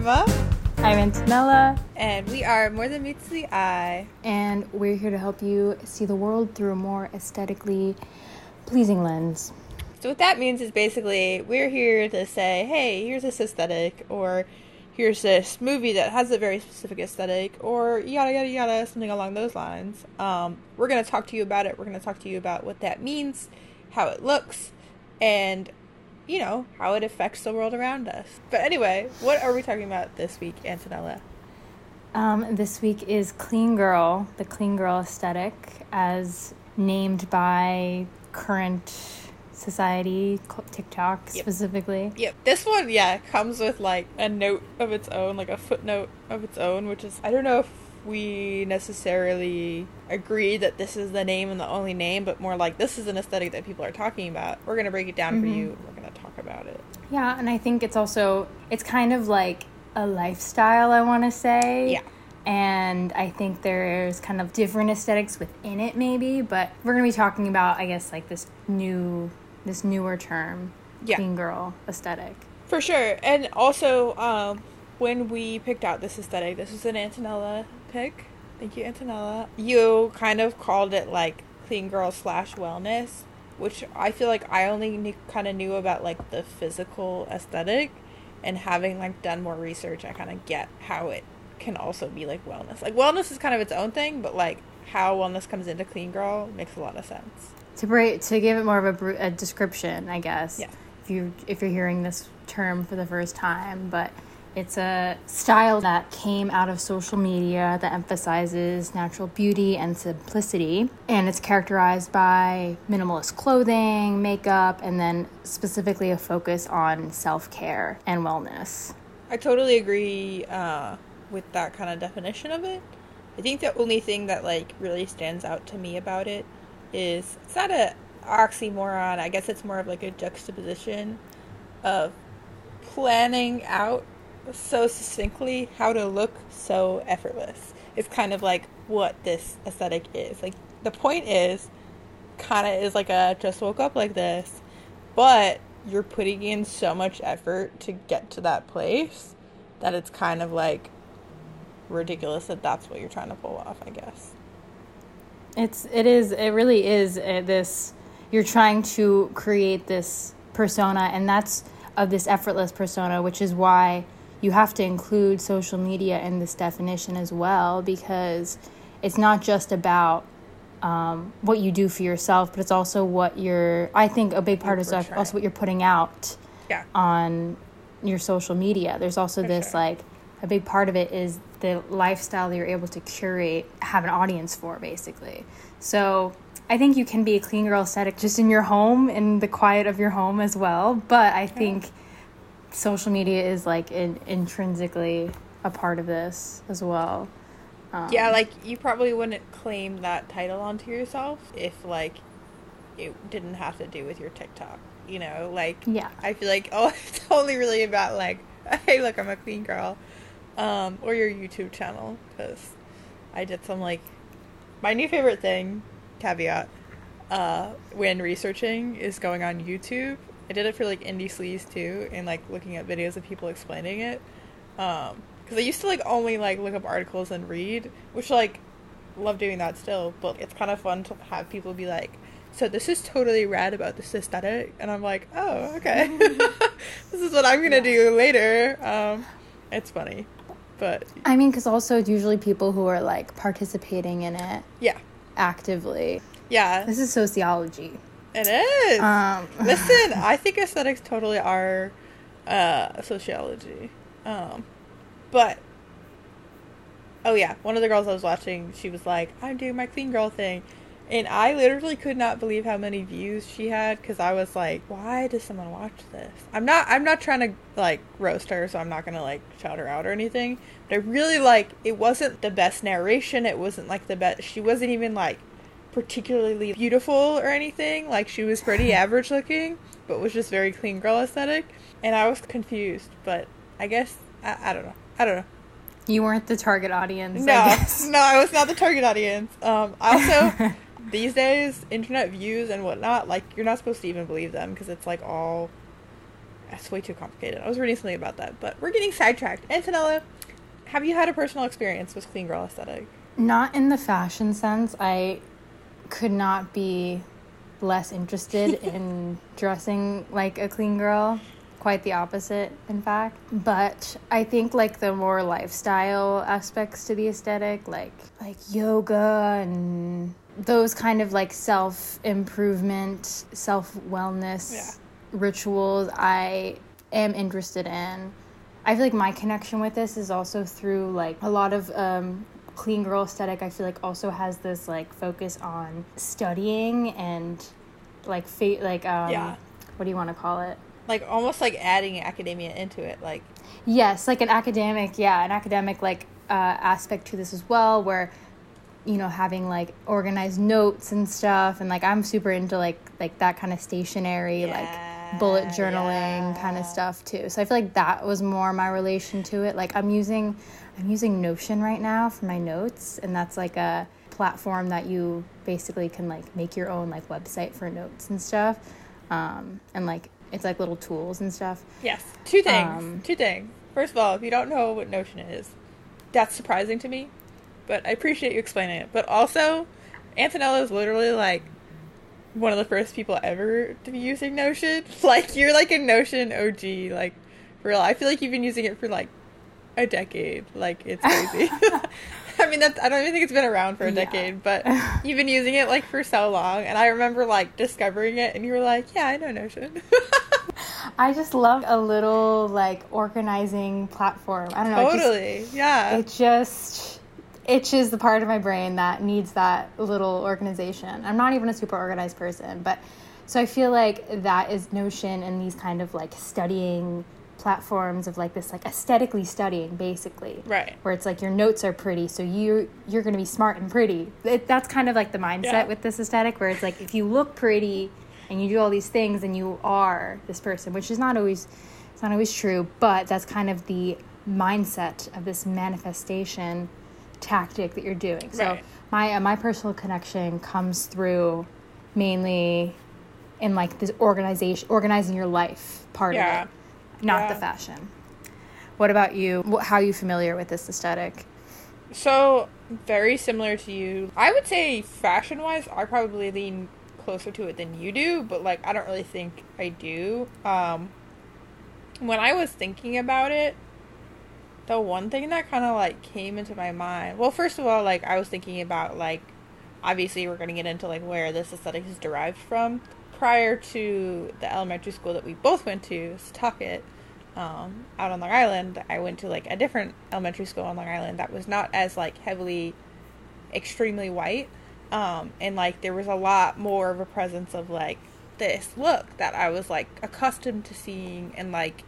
I'm Emma. I'm Antonella. And we are More Than Meets the Eye. And we're here to help you see the world through a more aesthetically pleasing lens. So, what that means is basically we're here to say, hey, here's this aesthetic, or here's this movie that has a very specific aesthetic, or yada yada yada, something along those lines. Um, we're going to talk to you about it. We're going to talk to you about what that means, how it looks, and you know, how it affects the world around us. But anyway, what are we talking about this week, Antonella? Um, this week is Clean Girl, the Clean Girl aesthetic, as named by current society, TikTok yep. specifically. Yep. This one, yeah, comes with like a note of its own, like a footnote of its own, which is, I don't know if we necessarily agree that this is the name and the only name, but more like this is an aesthetic that people are talking about. We're going to break it down mm-hmm. for you. We're going to talk about it. Yeah, and I think it's also it's kind of like a lifestyle, I want to say. Yeah. And I think there's kind of different aesthetics within it maybe, but we're going to be talking about I guess like this new this newer term, yeah. clean girl aesthetic. For sure. And also um when we picked out this aesthetic, this was an Antonella pick. Thank you, Antonella. You kind of called it like clean girl slash wellness, which I feel like I only knew, kind of knew about like the physical aesthetic, and having like done more research, I kind of get how it can also be like wellness. Like wellness is kind of its own thing, but like how wellness comes into clean girl makes a lot of sense. To break, to give it more of a, a description, I guess. Yeah. If you if you're hearing this term for the first time, but it's a style that came out of social media that emphasizes natural beauty and simplicity. And it's characterized by minimalist clothing, makeup, and then specifically a focus on self care and wellness. I totally agree uh, with that kind of definition of it. I think the only thing that like really stands out to me about it is it's not a oxymoron. I guess it's more of like a juxtaposition of planning out so succinctly how to look so effortless. It's kind of like what this aesthetic is. Like the point is kind of is like a just woke up like this, but you're putting in so much effort to get to that place that it's kind of like ridiculous that that's what you're trying to pull off, I guess. It's it is it really is uh, this you're trying to create this persona and that's of this effortless persona, which is why you have to include social media in this definition as well because it's not just about um, what you do for yourself, but it's also what you're. I think a big part is also what you're putting out yeah. on your social media. There's also for this sure. like a big part of it is the lifestyle that you're able to curate, have an audience for, basically. So I think you can be a clean girl aesthetic just in your home, in the quiet of your home as well. But I think social media is like in, intrinsically a part of this as well. Um, yeah, like you probably wouldn't claim that title onto yourself if like it didn't have to do with your TikTok. You know, like yeah, I feel like oh, it's only really about like hey, look, I'm a clean girl, um, or your YouTube channel because I did some like my new favorite thing caveat uh, when researching is going on YouTube I did it for like indie sleaze too, and like looking at videos of people explaining it. Um, because I used to like only like look up articles and read, which like love doing that still, but it's kind of fun to have people be like, "So this is totally rad about this aesthetic," and I'm like, "Oh, okay, this is what I'm gonna yeah. do later." Um, it's funny, but I mean, because also it's usually people who are like participating in it, yeah, actively. Yeah, this is sociology. It is. Um, Listen, I think aesthetics totally are uh, sociology. Um, but oh yeah, one of the girls I was watching, she was like, "I'm doing my clean girl thing," and I literally could not believe how many views she had because I was like, "Why does someone watch this?" I'm not. I'm not trying to like roast her, so I'm not gonna like shout her out or anything. But I really like. It wasn't the best narration. It wasn't like the best. She wasn't even like particularly beautiful or anything. Like she was pretty average looking, but was just very clean girl aesthetic. And I was confused, but I guess I, I don't know. I don't know. You weren't the target audience. No, I no, I was not the target audience. Um, also, these days, internet views and whatnot, like you're not supposed to even believe them because it's like all That's way too complicated. I was reading something about that, but we're getting sidetracked. Antonella, have you had a personal experience with clean girl aesthetic? Not in the fashion sense. I could not be less interested in dressing like a clean girl. Quite the opposite, in fact. But I think like the more lifestyle aspects to the aesthetic, like like yoga and those kind of like self improvement, self wellness Yeah. rituals, I am interested in. I feel like my connection with this is also through like a lot of um, clean girl aesthetic. I feel like also has this like focus on studying and like fa- like um, Yeah. what do you want to call it? Like almost like adding academia into it. Like Yes, like an academic, yeah, an academic like uh, aspect to this as well, where you know having like organized notes and stuff, and like I'm super into like like that kind of stationary, like bullet Yeah, journaling kind of stuff too. So I feel like that was more my relation to it. Like I'm using I'm using Notion right now for my notes, and that's like a platform that you basically can like make your own like website for notes and stuff, um, and like it's like little tools and stuff. Yes. Two things. Um, Two things. First of all, if you don't know what Notion is, that's surprising to me, but I appreciate you explaining it. But also, Antonella is literally like one of the first people ever to be using Notion. Like you're like a Notion OG, like for real. I feel like you've been using it for like a decade. Like it's crazy. I mean, that's, I don't even think it's been around for a Yeah. decade, but you've been using it like for so long. And I remember like discovering it, and you were like, "Yeah, I know Notion." I just love a little like organizing platform. I don't know. it just- Totally. yeah. It just itches the part of my brain that needs that little organization. I'm not even a super organized person, but so I feel like that is Notion and these kind of like studying platforms of like this like aesthetically studying basically Right. where it's like your notes are pretty so you you're going to be smart and pretty it, that's kind of like the mindset Yeah. with this aesthetic where it's like if you look pretty and you do all these things then you are this person which is not always it's not always true but that's kind of the mindset of this manifestation tactic that you're doing so Right. my uh, my personal connection comes through mainly in like this organization organizing your life part Yeah. of it not the fashion what about you how are you familiar with this aesthetic So, very similar to you. I would say fashion wise, I probably lean closer to it than you do, but like I don't really think I do. Um when I was thinking about it, the one thing that kind of like came into my mind. Well, first of all, like I was thinking about like obviously we're going to get into like where this aesthetic is derived from. Prior to the elementary school that we both went to, Setauket, um, out on Long Island, I went to like a different elementary school on Long Island that was not as like heavily, extremely white, um, and like there was a lot more of a presence of like this look that I was like accustomed to seeing, and like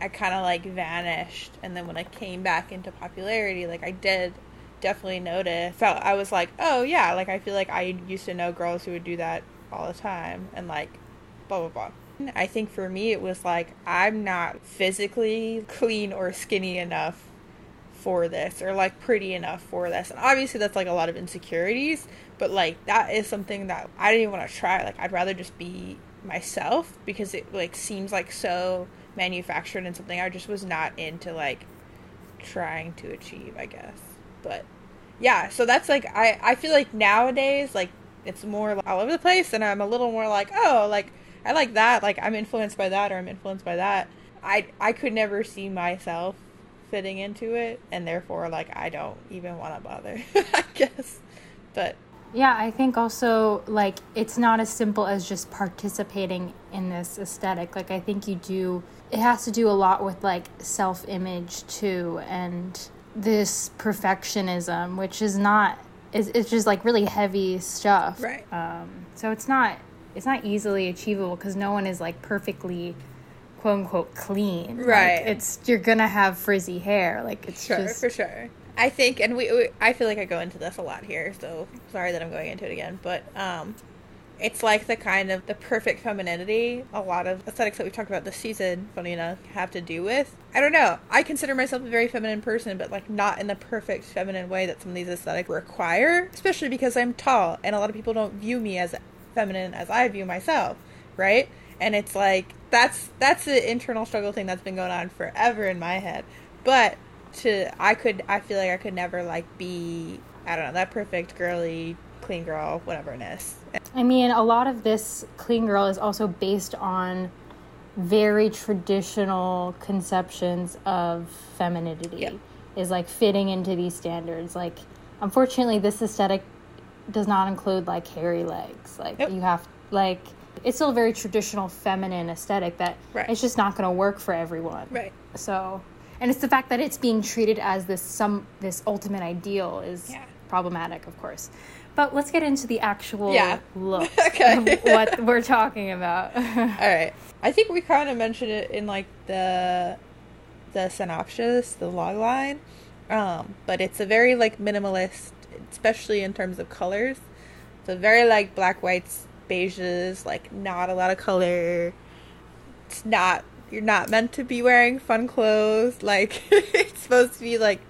I kind of like vanished, and then when I came back into popularity, like I did definitely notice. Felt I was like, oh yeah, like I feel like I used to know girls who would do that all the time, and like blah blah blah. I think for me it was like I'm not physically clean or skinny enough for this or like pretty enough for this. And obviously that's like a lot of insecurities, but like that is something that I didn't even want to try. Like I'd rather just be myself because it like seems like so manufactured and something I just was not into like trying to achieve, I guess. But yeah, so that's like I I feel like nowadays like it's more all over the place and I'm a little more like, oh, like I like that, like I'm influenced by that or I'm influenced by that. I I could never see myself fitting into it and therefore like I don't even want to bother, I guess. But Yeah, I think also like it's not as simple as just participating in this aesthetic. Like I think you do it has to do a lot with like self-image too and this perfectionism, which is not is it's just like really heavy stuff. Right. Um so it's not it's not easily achievable cuz no one is like perfectly quote unquote clean. Like, Right. it's you're going to have frizzy hair. Like it's sure, just for sure. I think, and we, we, I feel like I go into this a lot here, so sorry that I'm going into it again. But um, it's like the kind of the perfect femininity. A lot of aesthetics that we've talked about this season, funny enough, have to do with. I don't know. I consider myself a very feminine person, but like not in the perfect feminine way that some of these aesthetics require. Especially because I'm tall, and a lot of people don't view me as feminine as I view myself, right? And it's like that's that's the internal struggle thing that's been going on forever in my head. But to I could I feel like I could never like be I don't know that perfect girly clean girl whatever it is. I mean, a lot of this clean girl is also based on very traditional conceptions of femininity. Yep. Is like fitting into these standards. Like, unfortunately, this aesthetic does not include like hairy legs. Like, you have like it's still a very traditional feminine aesthetic that Right. it's just not going to work for everyone. Right. So, and it's the fact that it's being treated as this some this ultimate ideal is Yeah. problematic, of course. But let's get into the actual Yeah. look Okay. of what we're talking about. All right. I think we kind of mentioned it in like the the synopsis, the log line. Um, but it's a very like minimalist, especially in terms of colors. A very like black, whites, beiges, like not a lot of color. It's not you're not meant to be wearing fun clothes. Like it's supposed to be like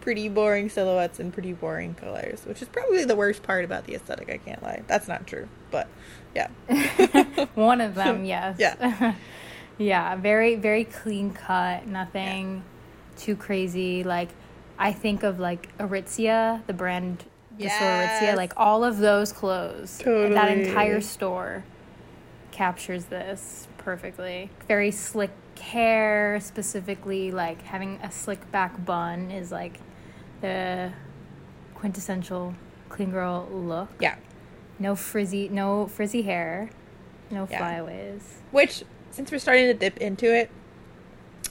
pretty boring silhouettes and pretty boring colors, which is probably the worst part about the aesthetic, I can't lie. That's not true, but yeah. One of them, yes. Yeah. yeah, very very clean cut, nothing too crazy. Like I think of like Aritzia, the brand the store Aritzia, like all of those clothes. That entire store captures this perfectly. Very slick hair, specifically like having a slick back bun is like the quintessential clean girl look. Yeah. No frizzy, no frizzy hair, no Yeah. flyaways. Which, since we're starting to dip into it,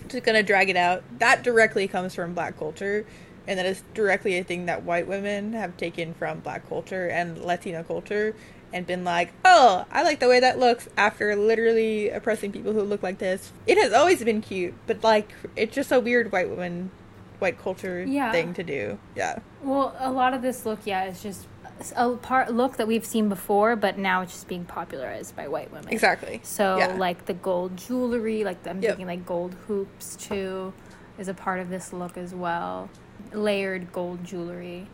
just gonna drag it out. That directly comes from black culture, and that is directly a thing that white women have taken from black culture and Latino culture, and been like, "Oh, I like the way that looks." After literally oppressing people who look like this, it has always been cute, but like it's just a weird white woman, white culture Yeah. thing to do. Yeah, Well, a lot of this look, yeah, is just a part look that we've seen before, but now it's just being popularized by white women. exactly. So Yeah. like the gold jewelry, like I'm Yep. thinking like gold hoops too, is a part of this look as well. Layered gold jewelry.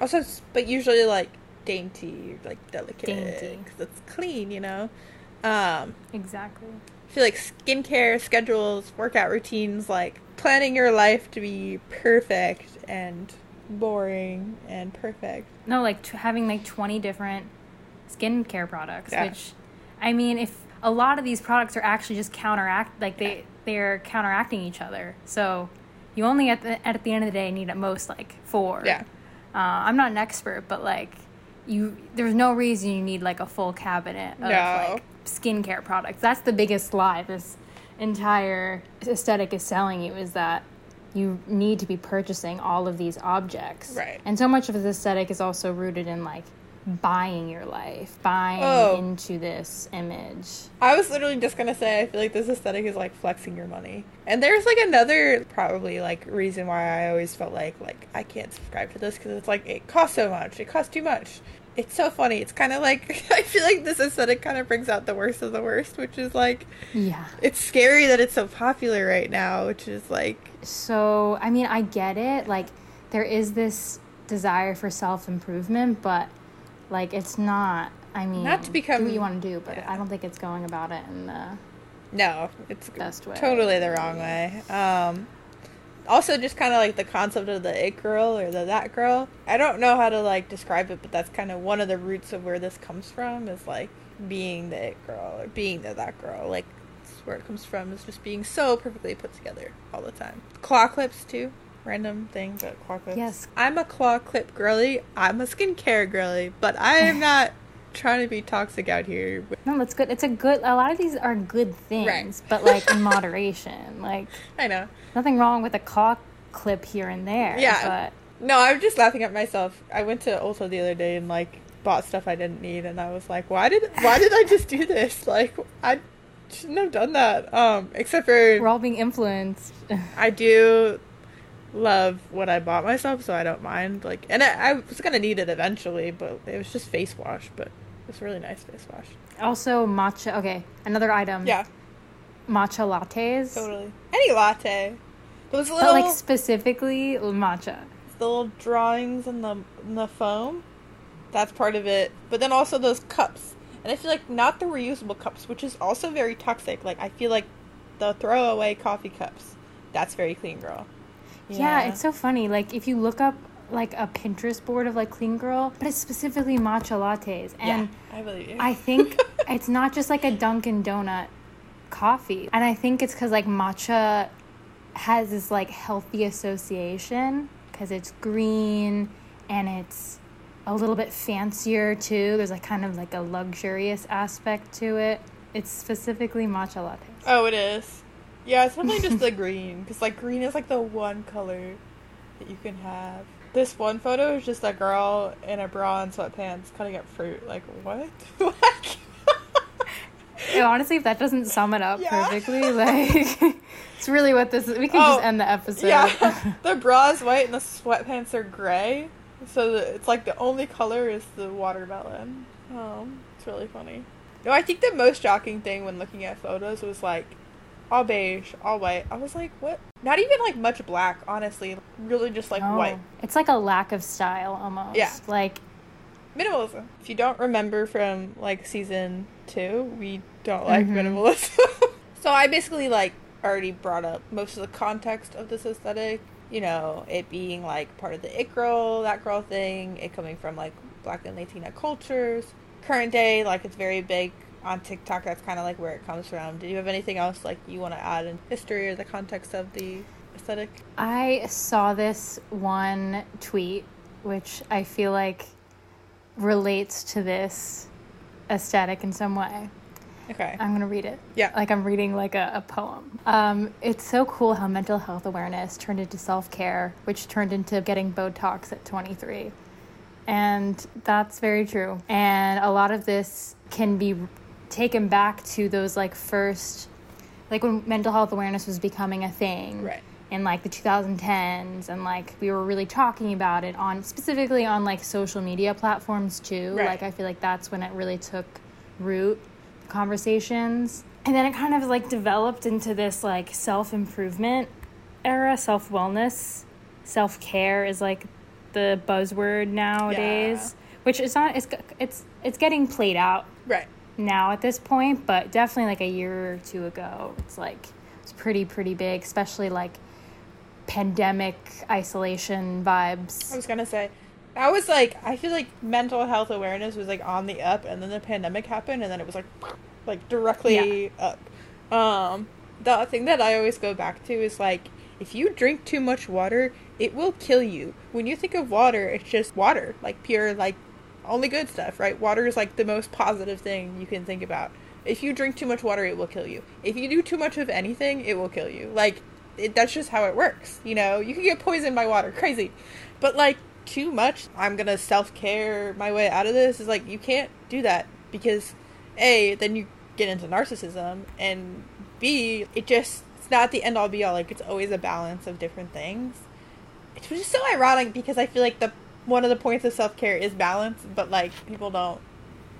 Also, it's- but usually like dainty, like delicate, Dainty. it's clean, you know. Um, Exactly. I feel like skincare schedules, workout routines, like planning your life to be perfect and boring and perfect. No, like t- having like 20 different skincare products, Yeah. which I mean, if a lot of these products are actually just counteract like they they're counteracting each other. So you only at the at the end of the day need at most like four. Yeah. Uh, I'm not an expert, but like you there's no reason you need like a full cabinet of No. like skincare products. That's the biggest lie this entire aesthetic is selling you is that you need to be purchasing all of these objects. Right. And so much of this aesthetic is also rooted in like buying your life, buying Oh. into this image. I was literally just gonna say I feel like this aesthetic is like flexing your money. And there's like another probably like reason why I always felt like like I can't subscribe to this because it's like it costs so much. It costs too much. It's so funny. It's kind of like I feel like this aesthetic kind of brings out the worst of the worst, which is like Yeah. it's scary that it's so popular right now, which is like So, I mean, I get it. Like, there is this desire for self improvement, but like, it's not. I mean, Not to become- do what you want to do, but yeah. I don't think it's going about it in the no, it's the best way. totally the wrong way. Um, also, just kind of like the concept of the it girl or the that girl. I don't know how to like describe it, but that's kind of one of the roots of where this comes from. Is like being the it girl or being the that girl. Like that's where it comes from. Is just being so perfectly put together all the time. Claw clips too. Random thing, but claw clips. Yes. I'm a claw clip girly. I'm a skincare girly, but I am not trying to be toxic out here. No, that's good. It's a good. A lot of these are good things, Right. but like in moderation. Like, I know. nothing wrong with a claw clip here and there. Yeah. But... No, I'm just laughing at myself. I went to Ulta the other day and like bought stuff I didn't need, and I was like, why did why did I just do this? Like, I shouldn't have done that. Um, except But we're for all being influenced. I do love what I bought myself, so I don't mind. Like, and I, I was gonna need it eventually, but it was just face wash, but it's really nice face wash. also, matcha. Okay, another item. Yeah, Matcha lattes. totally. Any latte. Those little. But like specifically matcha. the little drawings in the in the foam. That's part of it. But then also those cups. And I feel like not the reusable cups, which is also very toxic. Like I feel like the throwaway coffee cups, that's very clean girl. Yeah. it's so funny. Like if you look up like a Pinterest board of like clean girl, but it's specifically matcha lattes. And yeah, I believe you. I think it's not just like a Dunkin' Donut coffee. And I think it's because like matcha has this like healthy association because it's green and it's a little bit fancier too. There's like kind of like a luxurious aspect to it. It's specifically matcha lattes. Oh, it is. Yeah, it's definitely just the green because like green is like the one color that you can have. This one photo is just a girl in a bra and sweatpants cutting up fruit. Like what? like. Honestly, if that doesn't sum it up yeah. perfectly, like it's really what this is. We can oh, just end the episode. Yeah, the bra is white and the sweatpants are gray, so the, it's like the only color is the watermelon. Um, it's really funny. No, I think the most shocking thing when looking at photos was like all beige, all white. I was like, what? Not even like much black, honestly. Really just like no. white. It's like a lack of style almost. Yeah. Like minimalism. If you don't remember from like season two, we don't like mm-hmm. minimalism. so I basically like already brought up most of the context of this aesthetic. You know, it being like part of the it girl, that girl thing, it coming from like black and Latina cultures. Current day, like it's very big on TikTok. That's kind of like where it comes from. Did you have anything else like you want to add in history or the context of the aesthetic? I saw this one tweet, which I feel like relates to this aesthetic in some way. Okay. I'm gonna read it. Yeah. Like I'm reading like a, a poem. Um, it's so cool how mental health awareness turned into self care, which turned into getting Botox at 23. And that's very true. And a lot of this can be taken back to those like first, like when mental health awareness was becoming a thing. Right in like the 2010s and like we were really talking about it on specifically on like social media platforms too right. like i feel like that's when it really took root conversations and then it kind of like developed into this like self-improvement era self-wellness self-care is like the buzzword nowadays yeah. which is not it's it's it's getting played out right now at this point but definitely like a year or two ago it's like it's pretty pretty big especially like pandemic isolation vibes. I was gonna say, I was like, I feel like mental health awareness was like on the up, and then the pandemic happened, and then it was like, like directly yeah. up. Um, the thing that I always go back to is like, if you drink too much water, it will kill you. When you think of water, it's just water, like pure, like only good stuff, right? Water is like the most positive thing you can think about. If you drink too much water, it will kill you. If you do too much of anything, it will kill you. Like it, that's just how it works. You know, you can get poisoned by water, crazy, but like too much. I'm gonna self care my way out of this. Is like you can't do that because a then you get into narcissism and b it just it's not the end all be all. Like it's always a balance of different things. It's just so ironic because I feel like the one of the points of self care is balance, but like people don't.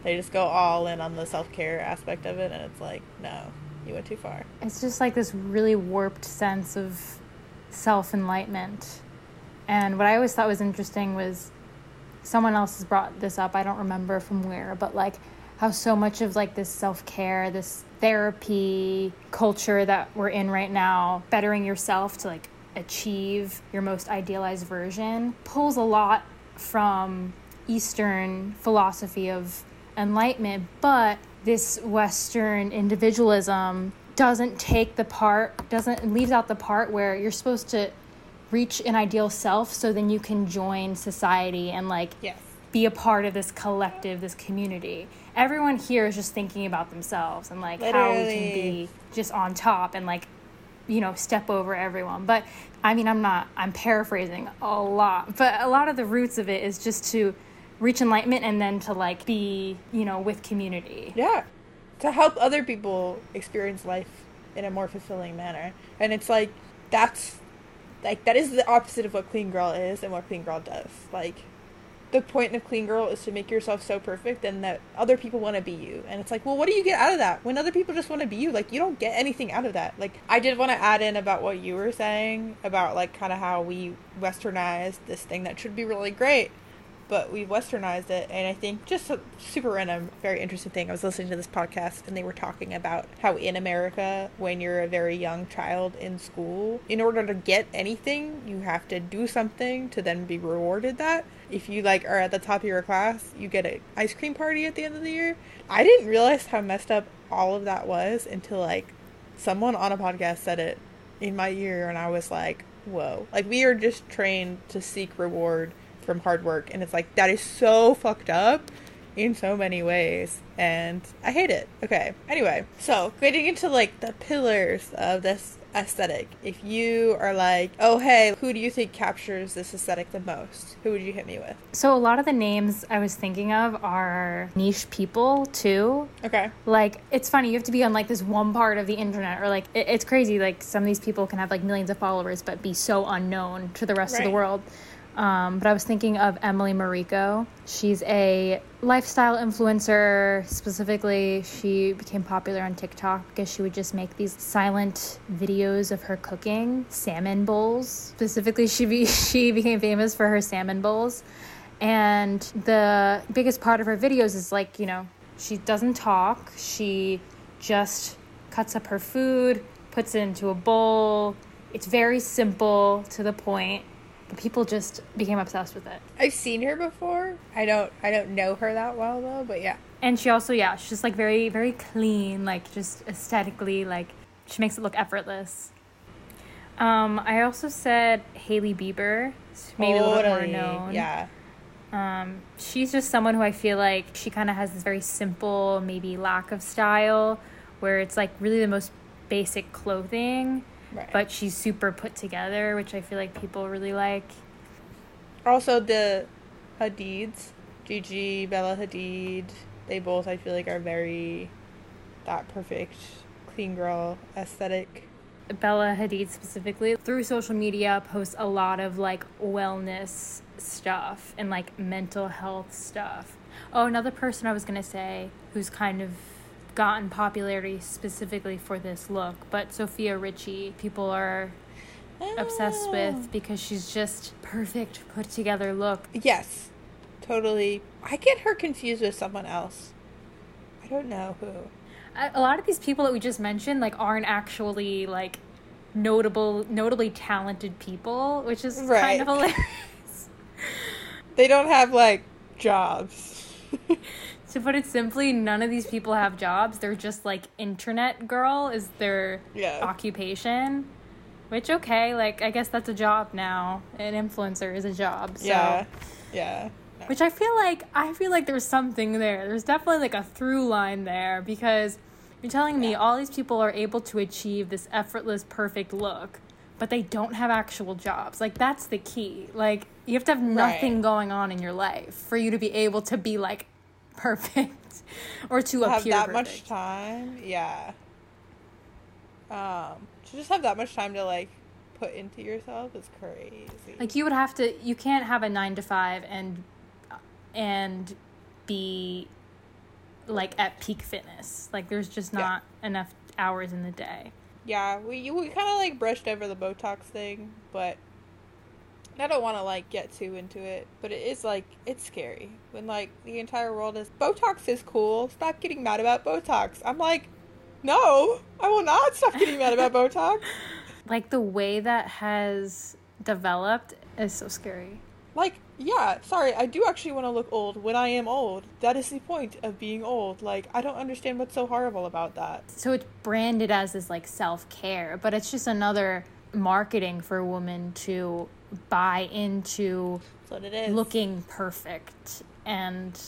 They just go all in on the self care aspect of it, and it's like no you went too far. It's just like this really warped sense of self enlightenment. And what I always thought was interesting was someone else has brought this up. I don't remember from where, but like how so much of like this self care, this therapy culture that we're in right now, bettering yourself to like achieve your most idealized version, pulls a lot from Eastern philosophy of enlightenment, but this Western individualism doesn't take the part, doesn't leaves out the part where you're supposed to reach an ideal self so then you can join society and like yes. be a part of this collective, this community. Everyone here is just thinking about themselves and like Literally. how we can be just on top and like you know step over everyone. But I mean, I'm not I'm paraphrasing a lot, but a lot of the roots of it is just to reach enlightenment and then to like be you know with community. Yeah. To help other people experience life in a more fulfilling manner. And it's like that's like that is the opposite of what clean girl is and what clean girl does. Like the point of clean girl is to make yourself so perfect and that other people want to be you. And it's like well what do you get out of that? When other people just want to be you like you don't get anything out of that. Like i did want to add in about what you were saying about like kind of how we westernized this thing that should be really great but we westernized it and i think just a super random very interesting thing i was listening to this podcast and they were talking about how in america when you're a very young child in school in order to get anything you have to do something to then be rewarded that. If you like are at the top of your class you get an ice cream party at the end of the year. I didn't realize how messed up all of that was until like someone on a podcast said it in my year and i was like whoa. Like we are just trained to seek reward from hard work and it's like that is so fucked up in so many ways and i hate it okay anyway so getting into like the pillars of this aesthetic if you are like oh hey who do you think captures this aesthetic the most who would you hit me with So a lot of the names I was thinking of are niche people too. okay Like it's funny, you have to be on like this one part of the internet, or like it, it's crazy. Like some of these people can have like millions of followers, but be so unknown to the rest of the world. Um, but I was thinking of Emily Mariko. She's a lifestyle influencer. Specifically, she became popular on TikTok because she would just make these silent videos of her cooking salmon bowls. Specifically, she be, she became famous for her salmon bowls. And the biggest part of her videos is like, you know, she doesn't talk. She just cuts up her food, puts it into a bowl. It's very simple to the point. People just became obsessed with it. i've seen her before i don't i don't know her that well though but yeah And she also, yeah, she's just like very, very clean, like just aesthetically, like she makes it look effortless. Um, I also said Hailey Bieber, maybe a little more known. yeah Um, she's just someone who I feel like she kind of has this very simple, maybe lack of style, where it's like really the most basic clothing, right but she's super put together, which I feel like people really like. Also, the Hadids, Gigi, Bella Hadid, they both I feel like are very that perfect clean girl aesthetic. Bella Hadid specifically through social media posts a lot of like wellness stuff and like mental health stuff. Oh, another person I was gonna say who's kind of gotten popularity specifically for this look, but Sofia Richie, people are obsessed Ah. with because she's just perfect put together look. Yes, totally. I get her confused with someone else. I don't know who. A a lot of these people that we just mentioned like aren't actually like notable notably talented people, which is Right. kind of hilarious. They don't have like jobs. To put it simply, none of these people have jobs. They're just like internet girl is their Yeah. occupation. Which okay, like I guess that's a job now. An influencer is a job. So Yeah, yeah. which I feel like I feel like there's something there. There's definitely like a through line there because you're telling me Yeah. all these people are able to achieve this effortless perfect look, but they don't have actual jobs. Like that's the key. Like you have to have nothing Right. going on in your life for you to be able to be like perfect or to have appear that perfect. much time. Yeah. Um, to just have that much time to like put into yourself is crazy. Like you would have to you can't have a 9 to 5 and and be like at peak fitness. Like there's just Yeah. not enough hours in the day. Yeah, we we kind of like brushed over the Botox thing, but I don't want to like get too into it. But it is like it's scary when like the entire world is Botox is cool. Stop getting mad about Botox. I'm like, no, I will not stop getting mad about Botox. Like the way that has developed is so scary. Like, yeah, sorry, I do actually want to look old when I am old. That is the point of being old. Like, I don't understand what's so horrible about that. So it's branded as this like self-care, but it's just another marketing for a woman to buy into what it is. looking perfect and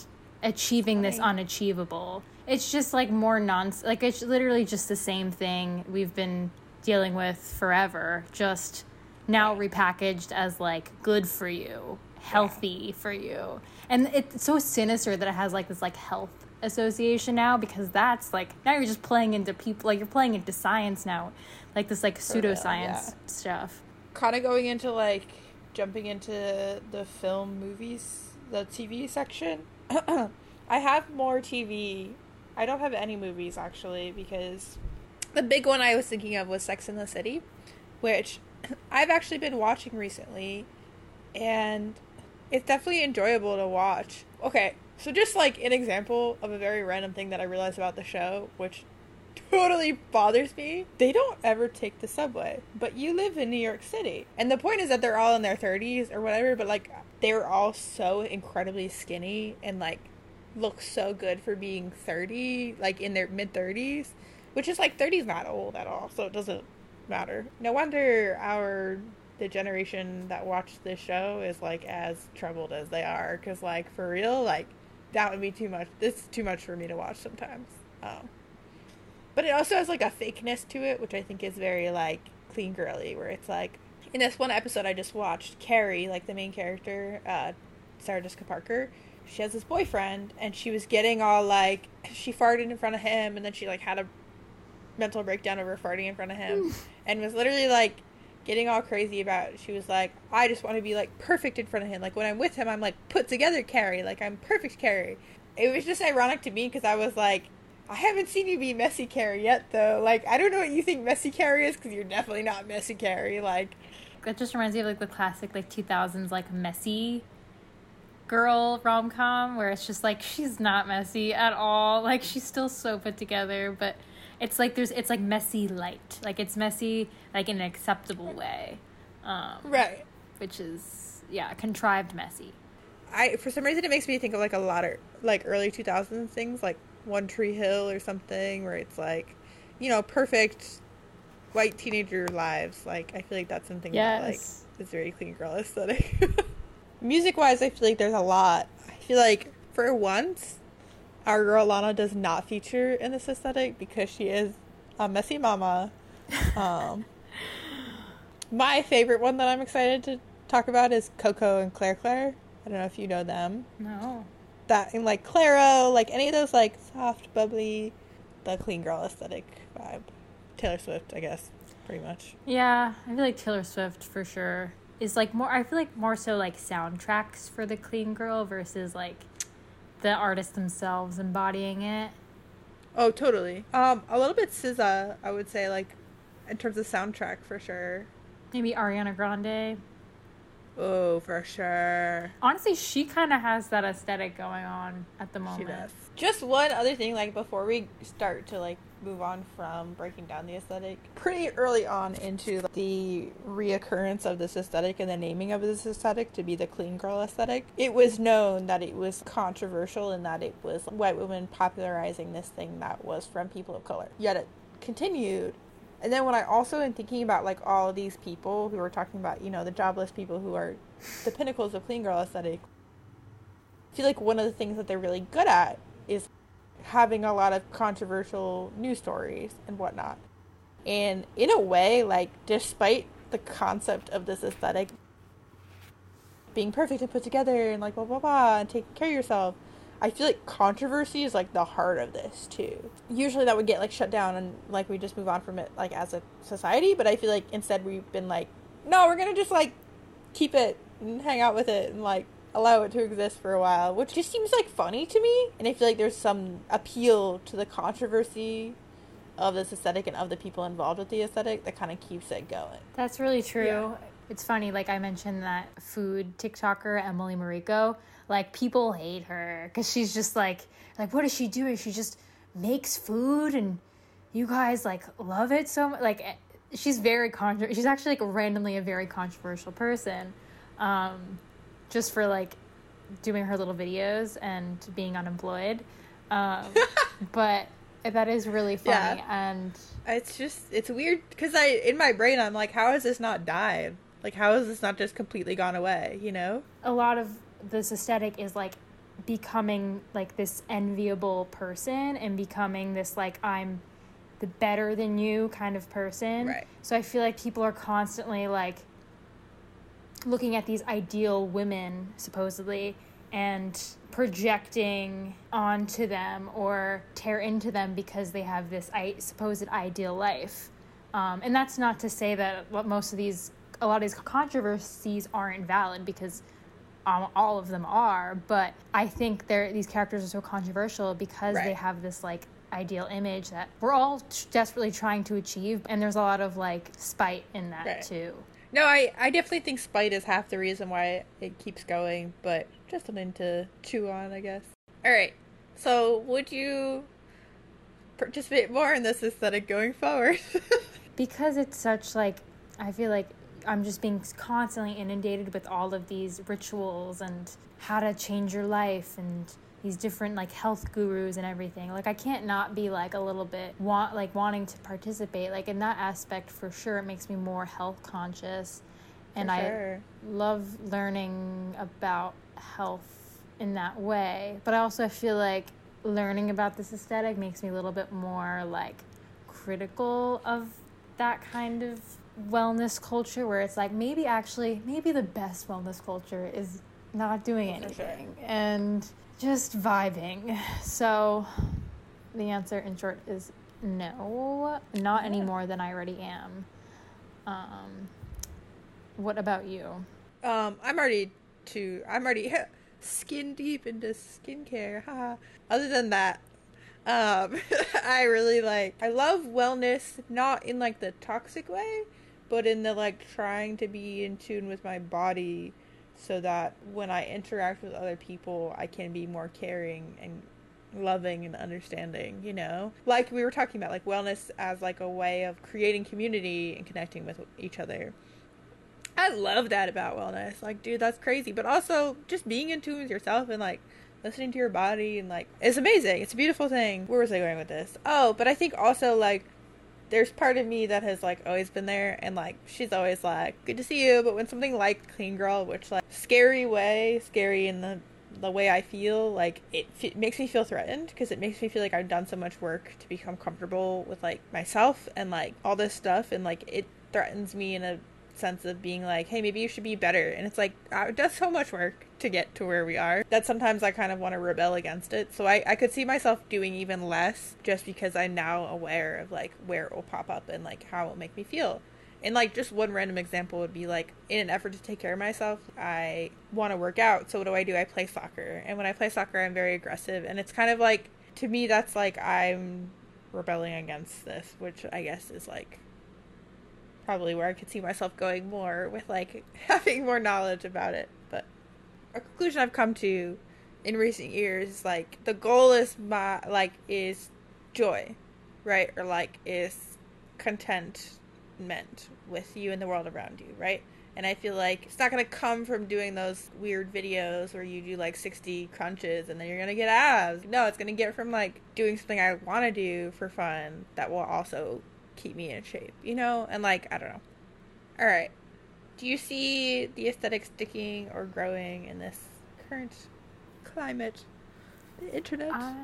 achieving this unachievable. It's just like more nonsense. Like it's literally just the same thing we've been dealing with forever, just now repackaged as like good for you, healthy for you. And it's so sinister that it has like this like health association now because that's like now you're just playing into people like you're playing into science now. Like this like pseudoscience yeah. stuff. Kind of going into like jumping into the film movies, the TV section. I have more TV. I don't have any movies actually because the big one I was thinking of was Sex in the City, which I've actually been watching recently and it's definitely enjoyable to watch. Okay, so just like an example of a very random thing that I realized about the show, which totally bothers me. They don't ever take the subway, but you live in New York City. And the point is that they're all in their 30s or whatever, but like they're all so incredibly skinny and like look so good for being 30, like in their mid 30s, which is like 30 is not old at all, so it doesn't matter. No wonder our the generation that watched this show is like as troubled as they are cuz like for real like that would be too much. This is too much for me to watch sometimes. Um, but it also has like a fakeness to it, which I think is very like clean girly, where it's like in this one episode I just watched, Carrie, like the main character, uh, Sarah Jessica Parker, she has this boyfriend, and she was getting all like she farted in front of him, and then she like had a mental breakdown over farting in front of him, and was literally like getting all crazy about it. She was like, I just want to be like perfect in front of him. Like when I'm with him, I'm like put together Carrie. Like I'm perfect Carrie. It was just ironic to me because I was like, I haven't seen you be messy Carrie yet though. Like I don't know what you think messy Carrie is because you're definitely not messy Carrie. Like that just reminds me of like the classic like 2000s like messy girl rom com where it's just like she's not messy at all. Like she's still so put together, but it's like there's it's like messy light like it's messy like in an acceptable way um, right which is yeah contrived messy i for some reason it makes me think of like a lot of like early 2000s things like one tree hill or something where it's like you know perfect white teenager lives like i feel like that's something yes. that like is very clean girl aesthetic music wise i feel like there's a lot i feel like for once our girl Lana does not feature in this aesthetic because she is a messy mama. Um, my favorite one that I'm excited to talk about is Coco and Clair Clair. I don't know if you know them. No. That and like Clairo, like any of those like soft, bubbly, the clean girl aesthetic vibe. Taylor Swift, I guess, pretty much. Yeah, I feel like Taylor Swift for sure is like more. I feel like more so like soundtracks for the clean girl versus like the artists themselves embodying it. Oh, totally. Um, a little bit SZA, I would say, like in terms of soundtrack for sure. Maybe Ariana Grande. Oh, for sure. Honestly, she kind of has that aesthetic going on at the moment. She does. Just one other thing, like before we start to like move on from breaking down the aesthetic, pretty early on into the reoccurrence of this aesthetic and the naming of this aesthetic to be the clean girl aesthetic, it was known that it was controversial and that it was white women popularizing this thing that was from people of color. Yet it continued and then when I also am thinking about like all these people who are talking about, you know, the jobless people who are the pinnacles of clean girl aesthetic, I feel like one of the things that they're really good at is having a lot of controversial news stories and whatnot. And in a way, like despite the concept of this aesthetic being perfect and put together and like blah blah blah and taking care of yourself, I feel like controversy is like the heart of this too. Usually that would get like shut down and like we just move on from it like as a society, but I feel like instead we've been like, no, we're gonna just like keep it and hang out with it and like allow it to exist for a while, which just seems like funny to me. And I feel like there's some appeal to the controversy of this aesthetic and of the people involved with the aesthetic that kind of keeps it going. That's really true. Yeah. It's funny, like I mentioned that food TikToker Emily Mariko, like people hate her because she's just like, like what is she doing? She just makes food and you guys like love it so much. Like eh, she's very con. She's actually like randomly a very controversial person, um, just for like doing her little videos and being unemployed. Um, but that is really funny yeah. and it's just it's weird because i in my brain i'm like how has this not died like, how has this not just completely gone away, you know? A lot of this aesthetic is like becoming like this enviable person and becoming this like I'm the better than you kind of person. Right. So I feel like people are constantly like looking at these ideal women supposedly and projecting onto them or tear into them because they have this I- supposed ideal life. Um, and that's not to say that what most of these a lot of these controversies aren't valid because um, all of them are. But I think they're, these characters are so controversial because right. they have this like ideal image that we're all t- desperately trying to achieve, and there's a lot of like spite in that right. too. No, I, I definitely think spite is half the reason why it keeps going, but just something to chew on, I guess. All right. So, would you participate more in this aesthetic going forward? because it's such like I feel like I'm just being constantly inundated with all of these rituals and how to change your life and these different like health gurus and everything. Like I can't not be like a little bit want like wanting to participate. Like in that aspect for sure it makes me more health conscious. And sure. I love learning about health in that way. But I also feel like learning about this aesthetic makes me a little bit more like critical of that kind of wellness culture where it's like maybe actually maybe the best wellness culture is not doing anything sure. and just vibing. So the answer in short is no, not yeah. any more than I already am. Um, what about you? Um, I'm already too. I'm already skin deep into skincare. Other than that, um, I really like. I love wellness, not in like the toxic way, but in the like trying to be in tune with my body so that when I interact with other people, I can be more caring and loving and understanding, you know? Like we were talking about, like wellness as like a way of creating community and connecting with each other. I love that about wellness. Like, dude, that's crazy. But also just being in tune with yourself and like listening to your body and like it's amazing. It's a beautiful thing. Where was I going with this? Oh, but I think also like there's part of me that has like always been there and like she's always like good to see you. But when something like clean girl which like scary way scary in the the way i feel like it f- makes me feel threatened because it makes me feel like i've done so much work to become comfortable with like myself and like all this stuff and like it threatens me in a sense of being like, hey, maybe you should be better. And it's like, uh, it does so much work to get to where we are that sometimes I kind of want to rebel against it. So I, I could see myself doing even less just because I'm now aware of like where it will pop up and like how it will make me feel. And like just one random example would be like in an effort to take care of myself, I want to work out. So what do I do? I play soccer. And when I play soccer, I'm very aggressive. And it's kind of like to me that's like I'm rebelling against this, which I guess is like probably where I could see myself going more with like having more knowledge about it. But a conclusion I've come to in recent years is like the goal is my like is joy, right? Or like is contentment with you and the world around you, right? And I feel like it's not gonna come from doing those weird videos where you do like 60 crunches and then you're gonna get abs. No, it's gonna get from like doing something I wanna do for fun that will also keep me in shape, you know? And like, I don't know. All right. Do you see the aesthetic sticking or growing in this current climate? The internet? I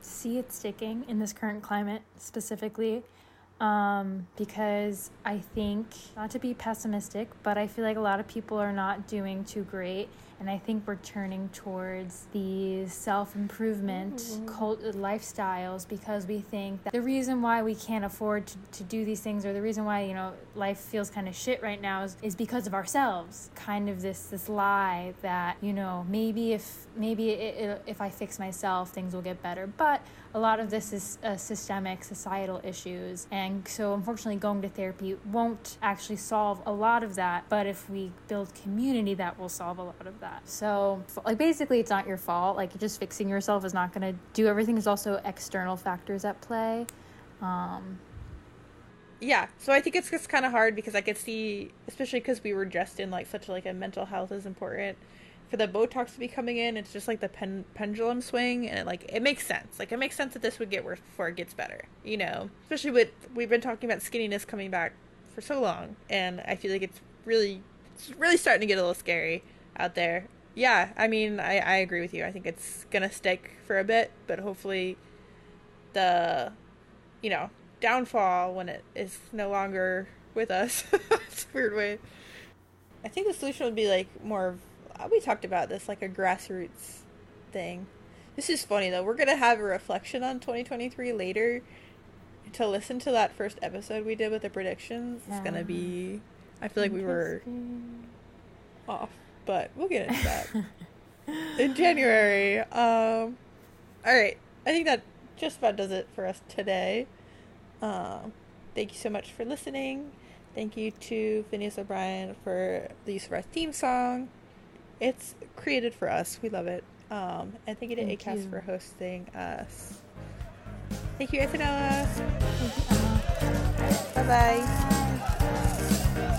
see it sticking in this current climate specifically um, because I think, not to be pessimistic, but I feel like a lot of people are not doing too great and I think we're turning towards these self improvement mm-hmm. cult- lifestyles because we think that the reason why we can't afford to, to do these things or the reason why, you know, life feels kind of shit right now is, is because of ourselves. Kind of this, this lie that, you know, maybe if, maybe it, it, if I fix myself, things will get better. But a lot of this is uh, systemic societal issues. And so, unfortunately, going to therapy won't actually solve a lot of that. But if we build community, that will solve a lot of that. So, like, basically, it's not your fault. Like, just fixing yourself is not going to do everything. There's also external factors at play. Um, yeah, so I think it's just kind of hard because I could see, especially because we were dressed in like such like a mental health is important for the Botox to be coming in. It's just like the pen- pendulum swing, and it, like it makes sense. Like it makes sense that this would get worse before it gets better. You know, especially with we've been talking about skinniness coming back for so long, and I feel like it's really, it's really starting to get a little scary out there. Yeah, I mean, I, I agree with you. I think it's gonna stick for a bit, but hopefully, the, you know, downfall when it is no longer with us. it's a weird way. I think the solution would be like more we talked about this like a grassroots thing. This is funny though. We're gonna have a reflection on 2023 later. To listen to that first episode we did with the predictions, yeah. it's gonna be. I feel like we were off but we'll get into that in January. Um, all right, I think that just about does it for us today. Um, thank you so much for listening. Thank you to Phineas O'Brien for the use of our theme song. It's created for us. We love it. Um, and thank you to Thank ACAST you. for hosting us. Thank you, Antonella. Thank you, Emma. Bye bye. Bye.